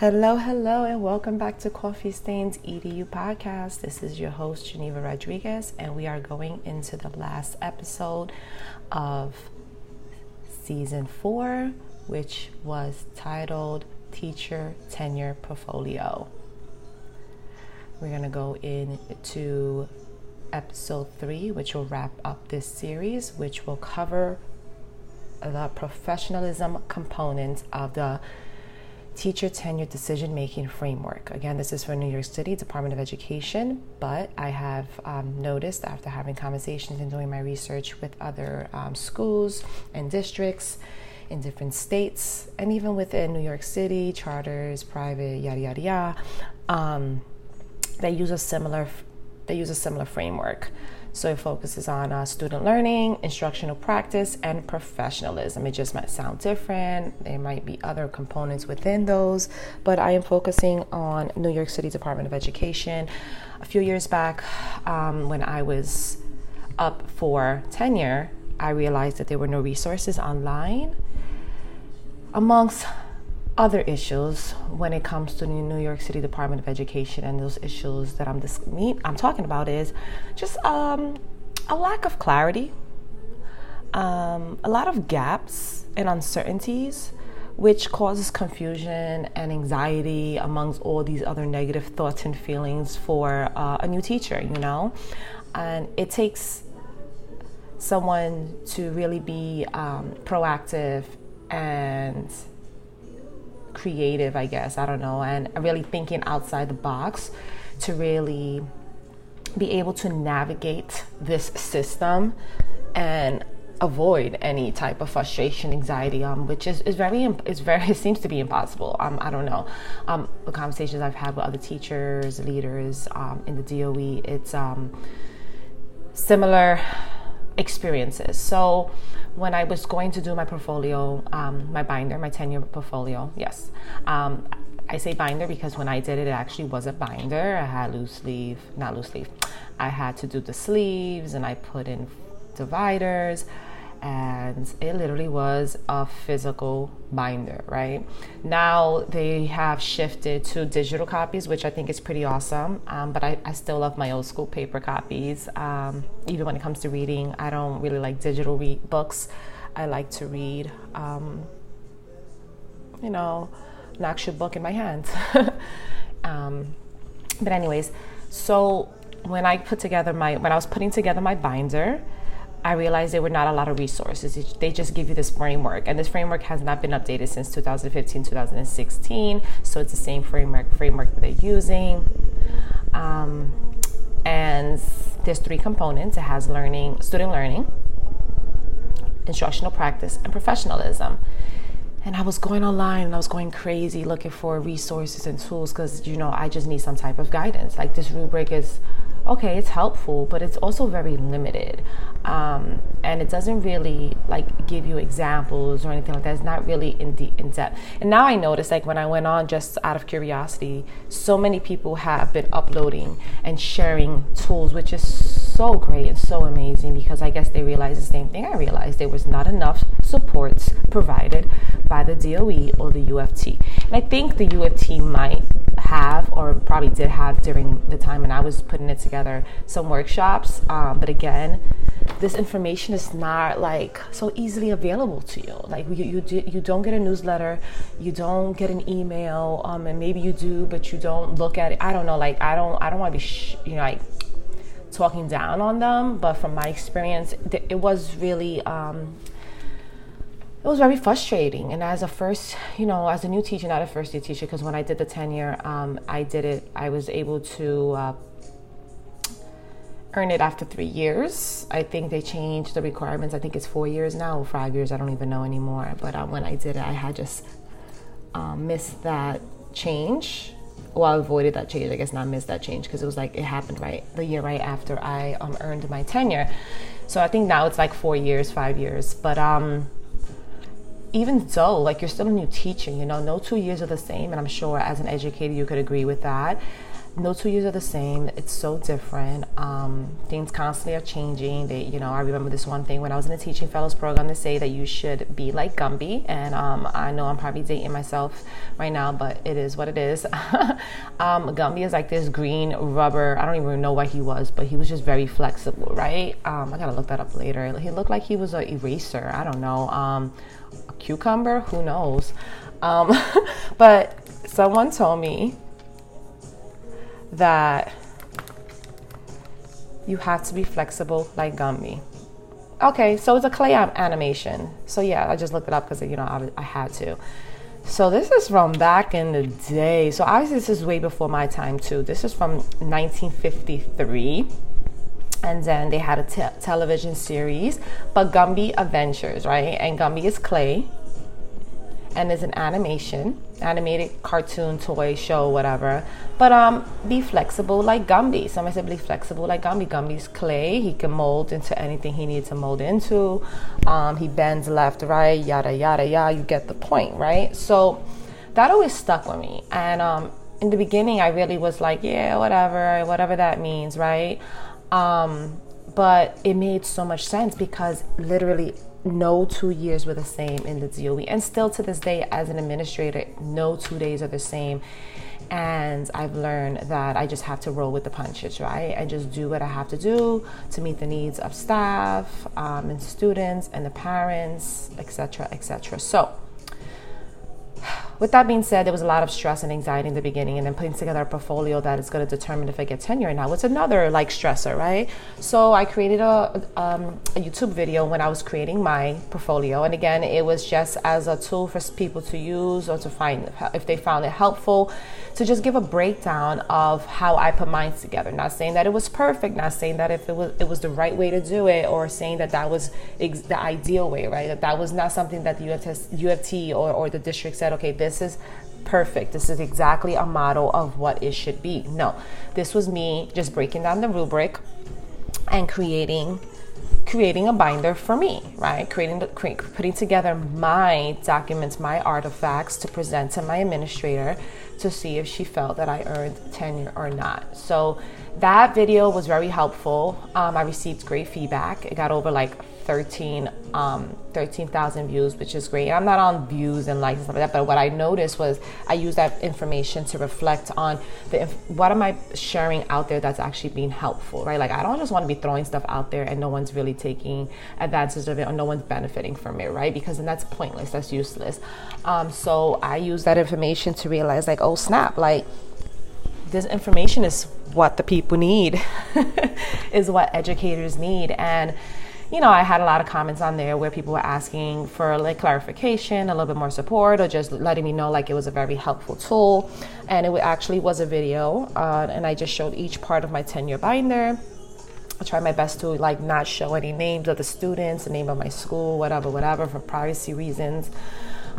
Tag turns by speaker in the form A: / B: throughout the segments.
A: Hello, hello, and welcome back to Coffee Stains EDU podcast. This is your host, Geneva Rodriguez, and we are going into the last episode of season four, which was titled Teacher Tenure Portfolio. We're going to go into episode three, which will wrap up this series, which will cover the professionalism component of the teacher tenure decision making framework. Again, this is for New York City Department of Education, but I have um, noticed after having conversations and doing my research with other um, schools and districts in different states, and even within New York City, charters, private, yada yada yada, um, they use a similar they use a similar framework. So it focuses on uh, student learning, instructional practice, and professionalism. It just might sound different. There might be other components within those, but I am focusing on New York City Department of Education. A few years back, um, when I was up for tenure, I realized that there were no resources online amongst other issues when it comes to the New York City Department of Education and those issues that I'm dis- I'm talking about is just um, a lack of clarity, um, a lot of gaps and uncertainties, which causes confusion and anxiety amongst all these other negative thoughts and feelings for uh, a new teacher. You know, and it takes someone to really be um, proactive and creative, I guess, I don't know, and really thinking outside the box to really be able to navigate this system and avoid any type of frustration, anxiety, um, which is, is very, is very, it seems to be impossible. Um, I don't know. Um, the conversations I've had with other teachers, leaders um, in the DOE, it's um, similar experiences. So when I was going to do my portfolio, um, my binder, my tenure portfolio, yes. Um, I say binder because when I did it, it actually was a binder. I had loose sleeve, not loose sleeve. I had to do the sleeves and I put in dividers and it literally was a physical binder, right? Now they have shifted to digital copies, which I think is pretty awesome. Um, but I, I, still love my old school paper copies. Um, even when it comes to reading, I don't really like digital books. I like to read, um, you know, an actual book in my hands. Um, but anyways, so when I put together my when I was putting together my binder I realized there were not a lot of resources. They just give you this framework, and this framework has not been updated since 2015, 2016. So it's the same framework framework that they're using. Um, and there's three components. It has learning, student learning, instructional practice, and professionalism. And I was going online and I was going crazy looking for resources and tools because you know I just need some type of guidance. Like this rubric is okay, it's helpful, but it's also very limited. Um, and it doesn't really like give you examples or anything like that. It's not really in, de- in depth. And now I notice, like when I went on just out of curiosity, so many people have been uploading and sharing tools, which is so great and so amazing because I guess they realized the same thing I realized. There was not enough supports provided by the DOE or the UFT. And I think the UFT might have or probably did have during the time when I was putting it together some workshops. Um, but again, this information is not like so easily available to you. Like you, you, do, you don't get a newsletter, you don't get an email, um, and maybe you do, but you don't look at it. I don't know. Like I don't, I don't want to be, sh- you know, like talking down on them. But from my experience, it was really. Um, it was very frustrating. And as a first, you know, as a new teacher, not a first year teacher, because when I did the tenure, um, I did it, I was able to uh, earn it after three years. I think they changed the requirements. I think it's four years now five years. I don't even know anymore. But uh, when I did it, I had just um, missed that change. Well, I avoided that change. I guess not missed that change because it was like it happened right the year right after I um, earned my tenure. So I think now it's like four years, five years. But um, even so, like you're still a new teacher, you know, no two years are the same. And I'm sure as an educator, you could agree with that. No two years are the same. It's so different. Um, things constantly are changing. They, you know, I remember this one thing when I was in the Teaching Fellows program. They say that you should be like Gumby, and um, I know I'm probably dating myself right now, but it is what it is. um, Gumby is like this green rubber. I don't even know what he was, but he was just very flexible, right? Um, I gotta look that up later. He looked like he was an eraser. I don't know. Um, a cucumber? Who knows? Um, but someone told me that you have to be flexible like Gumby. Okay, so it's a clay animation. So yeah, I just looked it up because you know I, I, had to. So this is from back in the day. So obviously this is way before my time too. This is from 1953. And then they had a te- television series, but Gumby Adventures, right? And Gumby is clay, and is an animation, animated cartoon, toy, show, whatever. But um, be flexible like Gumby. Somebody said be flexible like Gumby. Gumby's clay. He can mold into anything he needs to mold into. Um, he bends left, right, yada yada yada. You get the point, right? So that always stuck with me. And um, in the beginning, I really was like, yeah, whatever, whatever that means, right? Um, but it made so much sense because literally no two years were the same in the DOE. And still to this day, as an administrator, no two days are the same. And I've learned that I just have to roll with the punches, right? And just do what I have to do to meet the needs of staff um, and students and the parents, etc., etc. So, with that being said, there was a lot of stress and anxiety in the beginning, and then putting together a portfolio that is going to determine if I get tenure or not was another like stressor, right? So I created a, um, a YouTube video when I was creating my portfolio, and again, it was just as a tool for people to use or to find if they found it helpful to just give a breakdown of how I put mine together. Not saying that it was perfect, not saying that if it was it was the right way to do it, or saying that that was ex- the ideal way, right? That that was not something that the UFT, UFT or, or the district said, okay, this this is perfect. This is exactly a model of what it should be. No, this was me just breaking down the rubric and creating creating a binder for me, right? Creating the, putting together my documents, my artifacts to present to my administrator to see if she felt that I earned tenure or not. So that video was very helpful. Um, I received great feedback. It got over like 13 um, 13,000 views, which is great. I'm not on views and likes and stuff like that, but what I noticed was I use that information to reflect on the what am I sharing out there that's actually being helpful, right? Like I don't just want to be throwing stuff out there and no one's really taking advantage of it or no one's benefiting from it, right? Because then that's pointless, that's useless. Um, so I use that information to realize, like, oh snap, like this information is what the people need, is what educators need, and you know, I had a lot of comments on there where people were asking for like clarification, a little bit more support, or just letting me know like it was a very helpful tool. And it actually was a video, uh, and I just showed each part of my tenure binder. I tried my best to like not show any names of the students, the name of my school, whatever, whatever, for privacy reasons.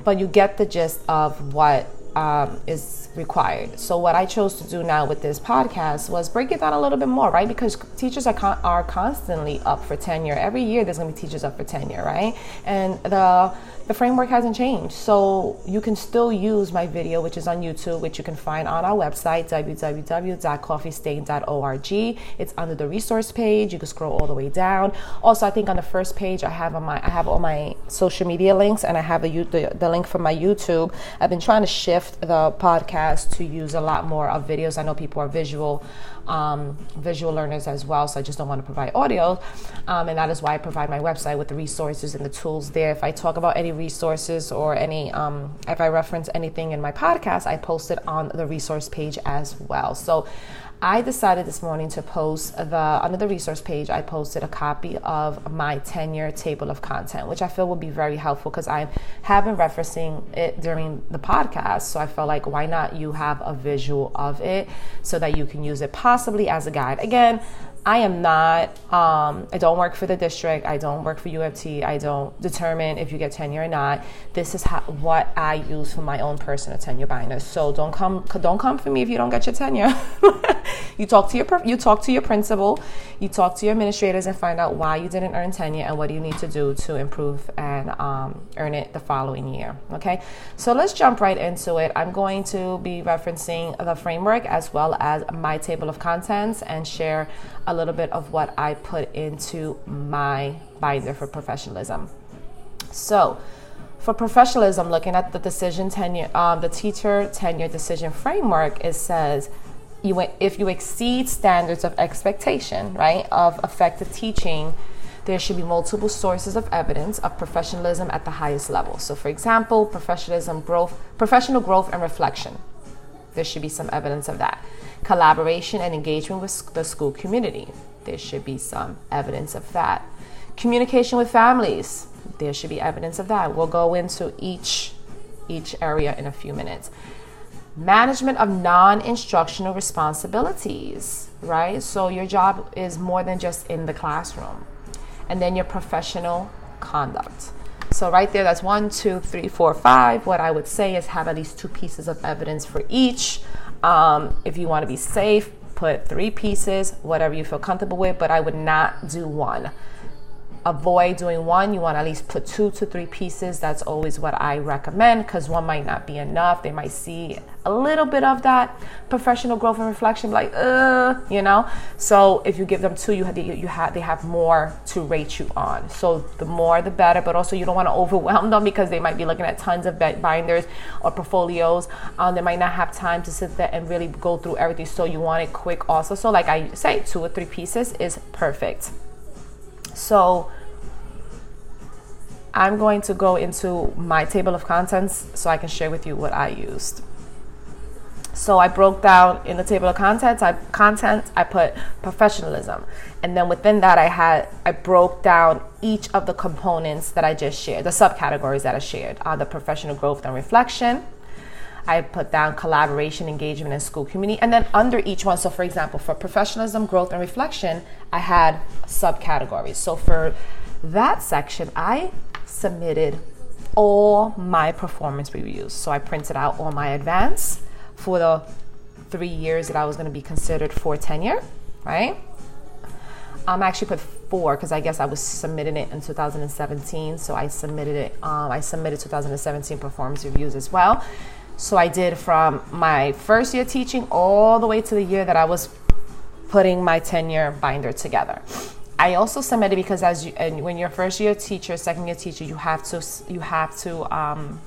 A: But you get the gist of what um, is required. So what I chose to do now with this podcast was break it down a little bit more, right? Because teachers are con- are constantly up for tenure. Every year there's going to be teachers up for tenure, right? And the the framework hasn't changed. So you can still use my video, which is on YouTube, which you can find on our website, www.coffeestain.org. It's under the resource page. You can scroll all the way down. Also, I think on the first page, I have on my I have all my social media links, and I have the, the, the link for my YouTube. I've been trying to shift the podcast to use a lot more of videos. I know people are visual um, visual learners as well, so I just don't want to provide audio. Um, and that is why I provide my website with the resources and the tools there. If I talk about any resources or any, um, if I reference anything in my podcast, I post it on the resource page as well. So I decided this morning to post the under the resource page. I posted a copy of my tenure table of content, which I feel would be very helpful because I have been referencing it during the podcast. So I felt like why not you have a visual of it so that you can use it possibly as a guide. Again, I am not, um, I don't work for the district. I don't work for UFT. I don't determine if you get tenure or not. This is how, what I use for my own personal tenure binder. So don't come, don't come for me if you don't get your tenure. you talk to your, you talk to your principal, you talk to your administrators and find out why you didn't earn tenure and what you need to do to improve and um, earn it the following year. Okay. So let's jump right into it. I'm going to be referencing the framework as well as my table of contents and share a little bit of what I put into my binder for professionalism. So, for professionalism, looking at the decision tenure, um, the teacher tenure decision framework, it says you if you exceed standards of expectation, right, of effective teaching, there should be multiple sources of evidence of professionalism at the highest level. So, for example, professionalism growth, professional growth and reflection. There should be some evidence of that collaboration and engagement with the school community. There should be some evidence of that. Communication with families. There should be evidence of that. We'll go into each each area in a few minutes. Management of non-instructional responsibilities, right? So your job is more than just in the classroom. And then your professional conduct. So right there, that's one, two, three, four, five. What I would say is have at least two pieces of evidence for each um, if you want to be safe, put three pieces, whatever you feel comfortable with, but I would not do one. Avoid doing one. You want to at least put two to three pieces. That's always what I recommend because one might not be enough. They might see a little bit of that professional growth and reflection, like, uh, you know. So if you give them two, you have you have they have more to rate you on. So the more the better, but also you don't want to overwhelm them because they might be looking at tons of binders or portfolios. Um, they might not have time to sit there and really go through everything. So you want it quick also. So like I say, two or three pieces is perfect. So I'm going to go into my table of contents so I can share with you what I used. So I broke down in the table of contents, I content, I put professionalism. And then within that I had I broke down each of the components that I just shared, the subcategories that I shared, uh, the professional growth and reflection. I put down collaboration, engagement, and school community. And then under each one, so for example, for professionalism, growth, and reflection, I had subcategories. So for that section, I submitted all my performance reviews. So I printed out all my advance for the three years that I was going to be considered for tenure, right? Um, I actually put four because I guess I was submitting it in 2017. So I submitted it. Um, I submitted 2017 performance reviews as well. So I did from my first year teaching all the way to the year that I was putting my tenure binder together. I also submitted because as you, and when you're first year teacher, second year teacher, you have to you have to um,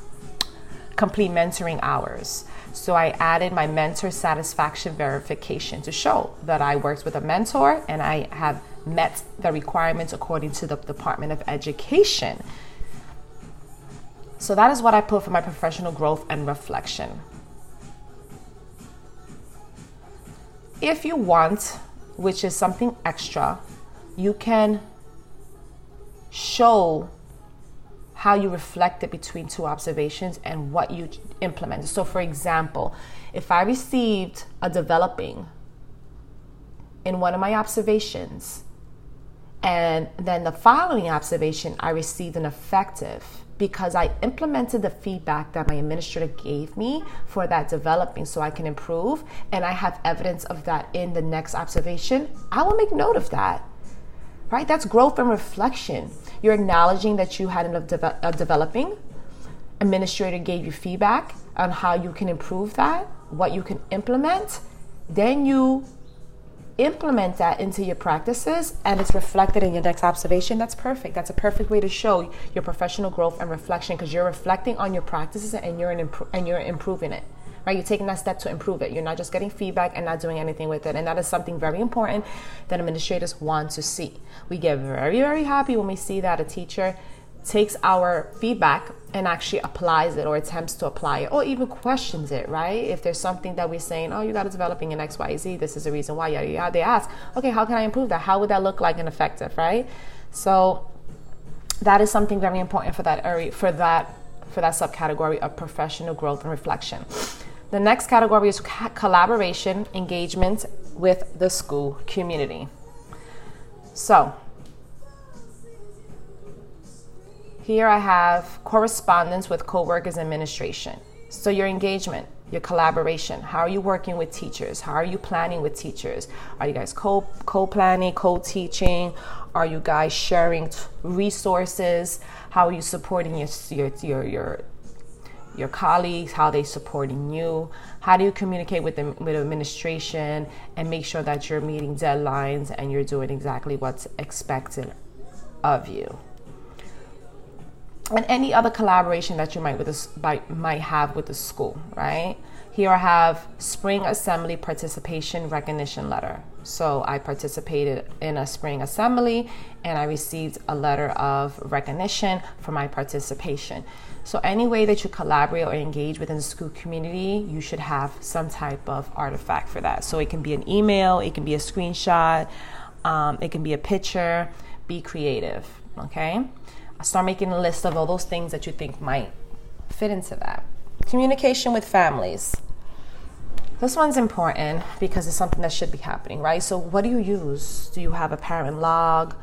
A: complete mentoring hours. So I added my mentor satisfaction verification to show that I worked with a mentor and I have met the requirements according to the Department of Education. So that is what I put for my professional growth and reflection. If you want, which is something extra, you can show how you reflect it between two observations and what you implemented. So, for example, if I received a developing in one of my observations, and then the following observation, I received an effective because I implemented the feedback that my administrator gave me for that developing so I can improve, and I have evidence of that in the next observation, I will make note of that right? That's growth and reflection. You're acknowledging that you had enough de- developing. Administrator gave you feedback on how you can improve that, what you can implement. Then you implement that into your practices and it's reflected in your next observation, that's perfect. That's a perfect way to show your professional growth and reflection because you're reflecting on your practices and you're, and you're improving it right? You're taking that step to improve it. You're not just getting feedback and not doing anything with it. And that is something very important that administrators want to see. We get very, very happy when we see that a teacher takes our feedback and actually applies it or attempts to apply it or even questions it, right? If there's something that we're saying, oh, you got it developing in X, Y, Z, this is the reason why, yeah, yeah, they ask, okay, how can I improve that? How would that look like and effective, right? So that is something very important for that area, for that, for that subcategory of professional growth and reflection. The next category is collaboration, engagement with the school community. So, here I have correspondence with coworkers administration. So, your engagement, your collaboration. How are you working with teachers? How are you planning with teachers? Are you guys co co planning, co teaching? Are you guys sharing t- resources? How are you supporting your your your your your colleagues, how they supporting you, how do you communicate with them with administration and make sure that you're meeting deadlines and you're doing exactly what's expected of you. And any other collaboration that you might with this might, have with the school, right? Here I have spring assembly participation recognition letter. So I participated in a spring assembly and I received a letter of recognition for my participation. So, any way that you collaborate or engage within the school community, you should have some type of artifact for that. So, it can be an email, it can be a screenshot, um, it can be a picture. Be creative, okay? Start making a list of all those things that you think might fit into that. Communication with families. This one's important because it's something that should be happening, right? So, what do you use? Do you have a parent log?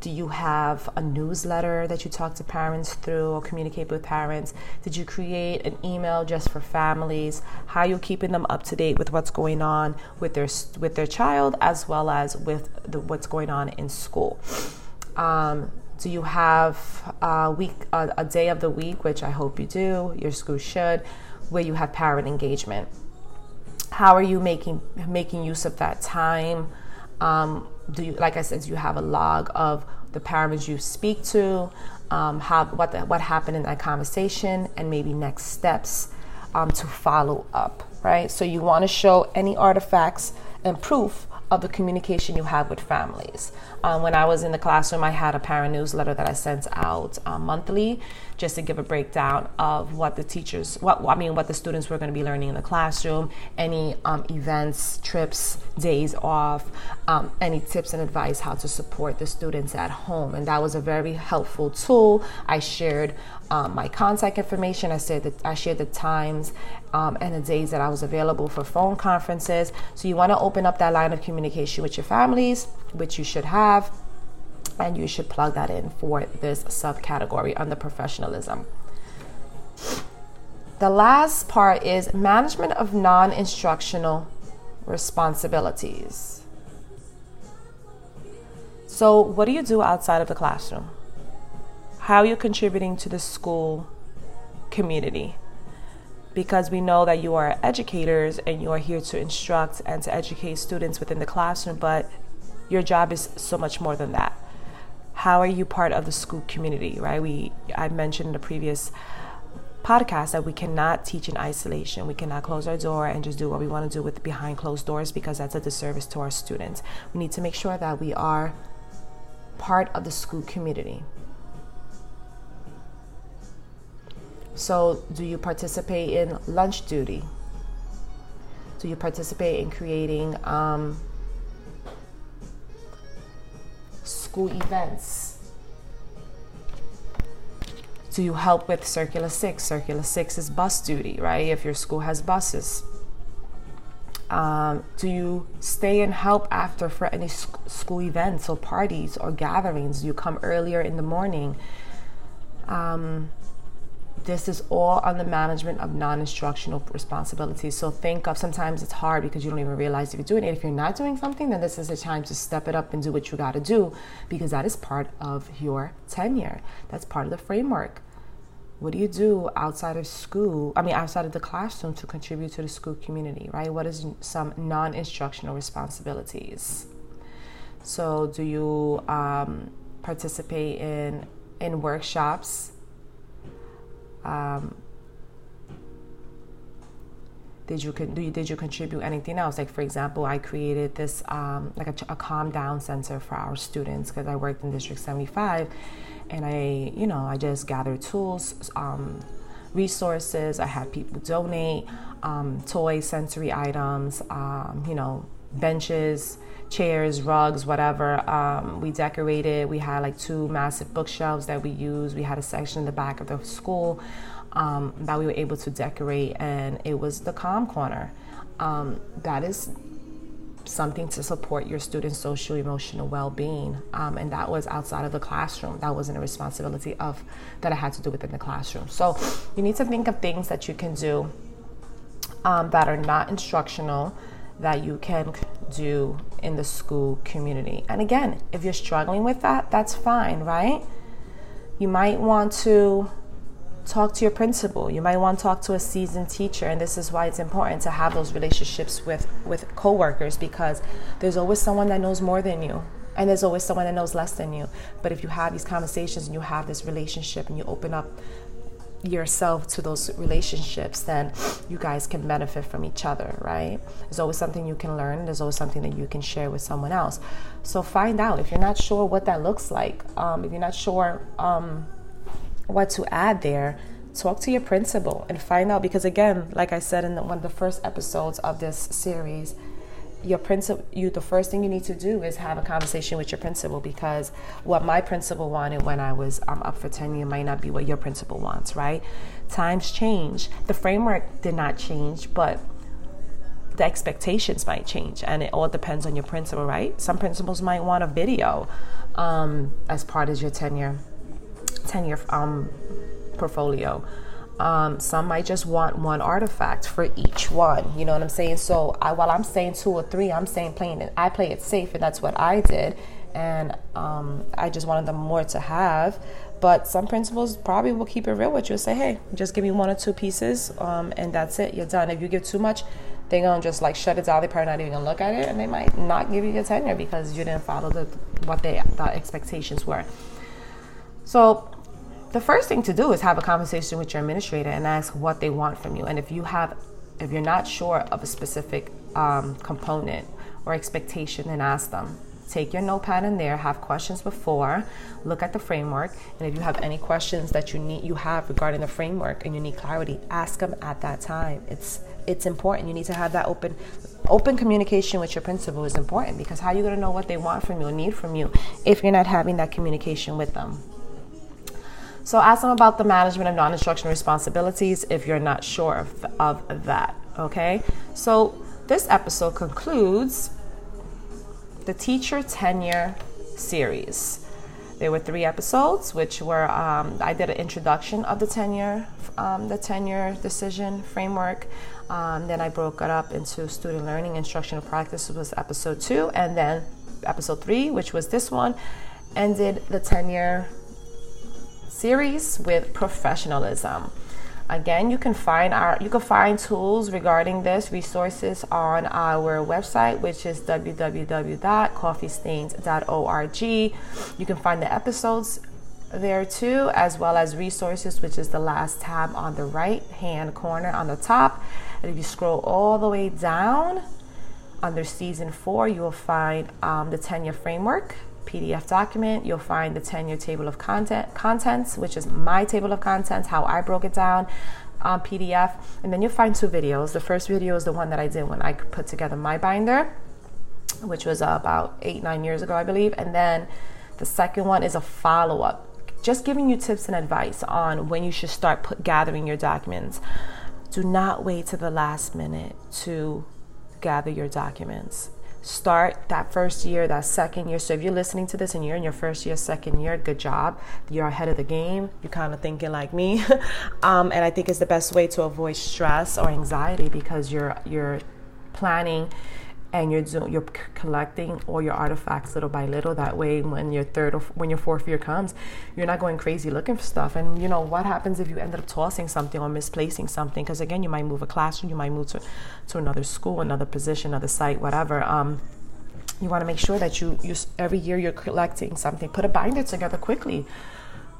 A: Do you have a newsletter that you talk to parents through or communicate with parents? Did you create an email just for families? How are you keeping them up to date with what's going on with their with their child as well as with the, what's going on in school? Um, do you have a week, a, a day of the week, which I hope you do, your school should, where you have parent engagement? How are you making making use of that time? Um, do you, like I said, do you have a log of the parents you speak to, um, how what the, what happened in that conversation, and maybe next steps um, to follow up, right? So you want to show any artifacts and proof of the communication you have with families. Um, when I was in the classroom, I had a parent newsletter that I sent out um, monthly just to give a breakdown of what the teachers, what I mean, what the students were going to be learning in the classroom, any um, events, trips, days off, um, any tips and advice how to support the students at home. And that was a very helpful tool. I shared um, my contact information. I said that I shared the times um, and the days that I was available for phone conferences. So you want to open up that line of communication with your families, which you should have and you should plug that in for this subcategory under professionalism. The last part is management of non instructional responsibilities. So, what do you do outside of the classroom? How are you contributing to the school community? Because we know that you are educators and you are here to instruct and to educate students within the classroom, but your job is so much more than that how are you part of the school community, right? We I mentioned in the previous podcast that we cannot teach in isolation. We cannot close our door and just do what we want to do with behind closed doors because that's a disservice to our students. We need to make sure that we are part of the school community. So, do you participate in lunch duty? Do you participate in creating um, school events? Do you help with Circular 6? Circular 6 is bus duty, right? If your school has buses. Um, do you stay and help after for any sc- school events or parties or gatherings? Do you come earlier in the morning? Um, this is all on the management of non-instructional responsibilities. So think of sometimes it's hard because you don't even realize if you're doing it. If you're not doing something then this is a time to step it up and do what you got to do because that is part of your tenure. That's part of the framework. What do you do outside of school i mean outside of the classroom to contribute to the school community right? What is some non-instructional responsibilities? So do you um, participate in in workshops um, did you did you contribute anything else? Like for example i created this um, like a, a, calm down center for our students because i worked in district 75 and i you know i just gathered tools um, resources i had people donate um, toys sensory items um, you know benches chairs rugs whatever. Um, we decorated. We had like two massive bookshelves that we used. We had a section in the back of the school um, that we were able to decorate and it was the calm corner. Um, that is something to support your students' social emotional well-being um, and that was outside of the classroom. That wasn't a responsibility of that i had to do within the classroom. So you need to think of things that you can do um, that are not instructional that you can do in the school community. And again if you're struggling with that that's fine right? You might want to talk to your principal. You might want to talk to a seasoned teacher and this is why it's important to have those relationships with with coworkers because there's always someone that knows more than you and there's always someone that knows less than you. But if you have these conversations and you have this relationship and you open up yourself to those relationships then you guys can benefit from each other right? There's always something you can learn there's always something that you can share with someone else. So find out if you're not sure what that looks like um, if you're not sure um, what to add there, talk to your principal and find out because again, like I said in the, one of the first episodes of this series, your principal you the first thing you need to do is have a conversation with your principal because what my principal wanted when I was um, up for tenure might not be what your principal wants, right? Times change. The framework did not change, but the expectations might change and it all depends on your principal, right? Some principals might want a video um, as part of your tenure tenure um, portfolio. Um, some might just want one artifact for each one. You know what I'm saying? So I, while I'm saying two or three, I'm saying playing it. I play it safe, and that's what I did. And um, I just wanted them more to have. But some principals probably will keep it real with you and say, hey, just give me one or two pieces, um, and that's it. You're done. If you give too much, they're gonna just like shut it down. They're probably not even gonna look at it, and they might not give you your tenure because you didn't follow the what they the expectations were. So the first thing to do is have a conversation with your administrator and ask what they want from you. And if you have, if you're not sure of a specific um, component or expectation, then ask them. Take your notepad in there, have questions before, look at the framework, and if you have any questions that you need you have regarding the framework and you need clarity, ask them at that time. It's it's important. You need to have that open open communication with your principal is important because how are you going to know what they want from you need from you if you're not having that communication with them? So ask them about the management of non-instructional responsibilities if you're not sure of, of that. Okay. So this episode concludes the teacher tenure series. There were three episodes, which were um, I did an introduction of the tenure, um, the tenure decision framework. Um, then I broke it up into student learning, instructional practice was episode two, and then episode three, which was this one, ended the tenure series with professionalism. Again, you can find our you can find tools regarding this resources on our website, which is www.coffeestains.org. You can find the episodes there too, as well as resources, which is the last tab on the right hand corner on the top. And if you scroll all the way down under season four, you will find um, the tenure framework PDF document, you'll find the tenure table of content contents, which is my table of contents, how I broke it down on PDF. And then you'll find two videos. The first video is the one that I did when I put together my binder, which was about eight, nine years ago, I believe. And then the second one is a follow up, just giving you tips and advice on when you should start put, gathering your documents. Do not wait to the last minute to gather your documents start that first year, that second year. So if you're listening to this and you're in your first year, second year, good job. You're ahead of the game. You're kind of thinking like me, um, and I think it's the best way to avoid stress or anxiety because you're you're planning and you're doing, you're collecting all your artifacts little by little. That way, when your third or when your fourth year comes, you're not going crazy looking for stuff. And you know what happens if you ended up tossing something or misplacing something? Because again, you might move a classroom, you might move to to another school, another position, another site, whatever. Um, you want to make sure that you, you every year you're collecting something. Put a binder together quickly.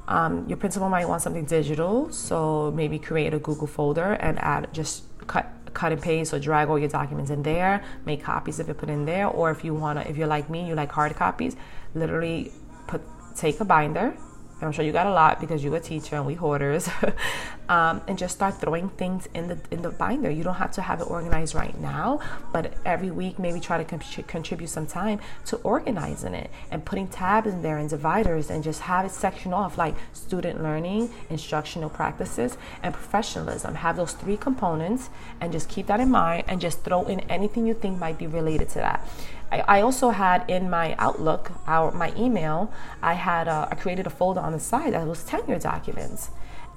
A: Um, your principal might want something digital, so maybe create a Google folder and add just cut cut and paste or drag all your documents in there, make copies of it, put in there. Or if you wanna, if you're like me, you like hard copies, literally put take a binder. I'm sure you got a lot because you're a teacher and we hoarders. um, and just start throwing things in the in the binder. You don't have to have it organized right now, but every week maybe try to con- contribute some time to organizing it and putting tabs in there and dividers and just have it section off like student learning, instructional practices, and professionalism. Have those three components and just keep that in mind and just throw in anything you think might be related to that. I, also had in my Outlook, our my email, I had uh, I created a folder on the side that was tenure documents.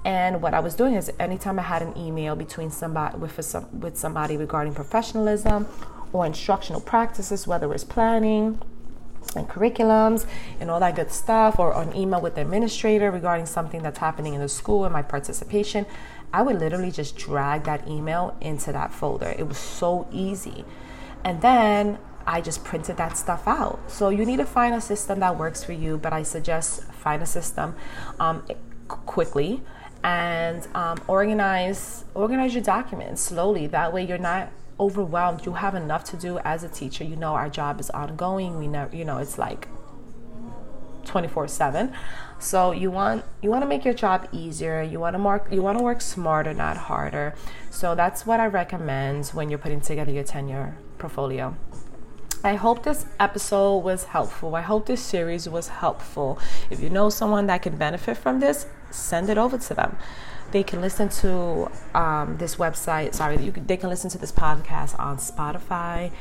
A: And what I was doing is anytime I had an email between somebody with some, with somebody regarding professionalism or instructional practices, whether it's planning and curriculums and all that good stuff, or an email with the administrator regarding something that's happening in the school and my participation, I would literally just drag that email into that folder. It was so easy. And then I just printed that stuff out. So you need to find a system that works for you, but I suggest find a system um, quickly and um, organize organize your documents slowly. That way you're not overwhelmed. You have enough to do as a teacher. You know our job is ongoing. We know you know it's like 24/7. So you want you want to make your job easier. You want to work you want to work smarter, not harder. So that's what I recommend when you're putting together your tenure portfolio. I hope this episode was helpful. I hope this series was helpful. If you know someone that can benefit from this, send it over to them. They can listen to um, this website. Sorry, you, they can listen to this podcast on Spotify,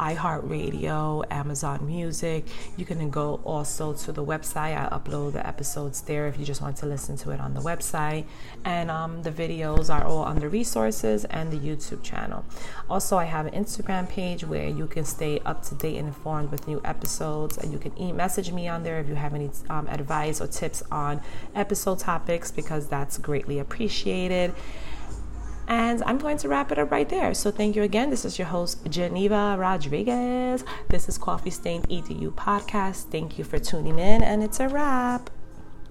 A: iHeartRadio, Amazon Music. You can go also to the website. I upload the episodes there if you just want to listen to it on the website. And um, the videos are all on the resources and the YouTube channel. Also, I have an Instagram page where you can stay up to date and informed with new episodes. And you can e- message me on there if you have any um, advice or tips on episode topics because that's greatly appreciated. And I'm going to wrap it up right there. So thank you again. This is your host, Geneva Rodriguez. This is Coffee Stain EDU Podcast. Thank you for tuning in, and it's a wrap.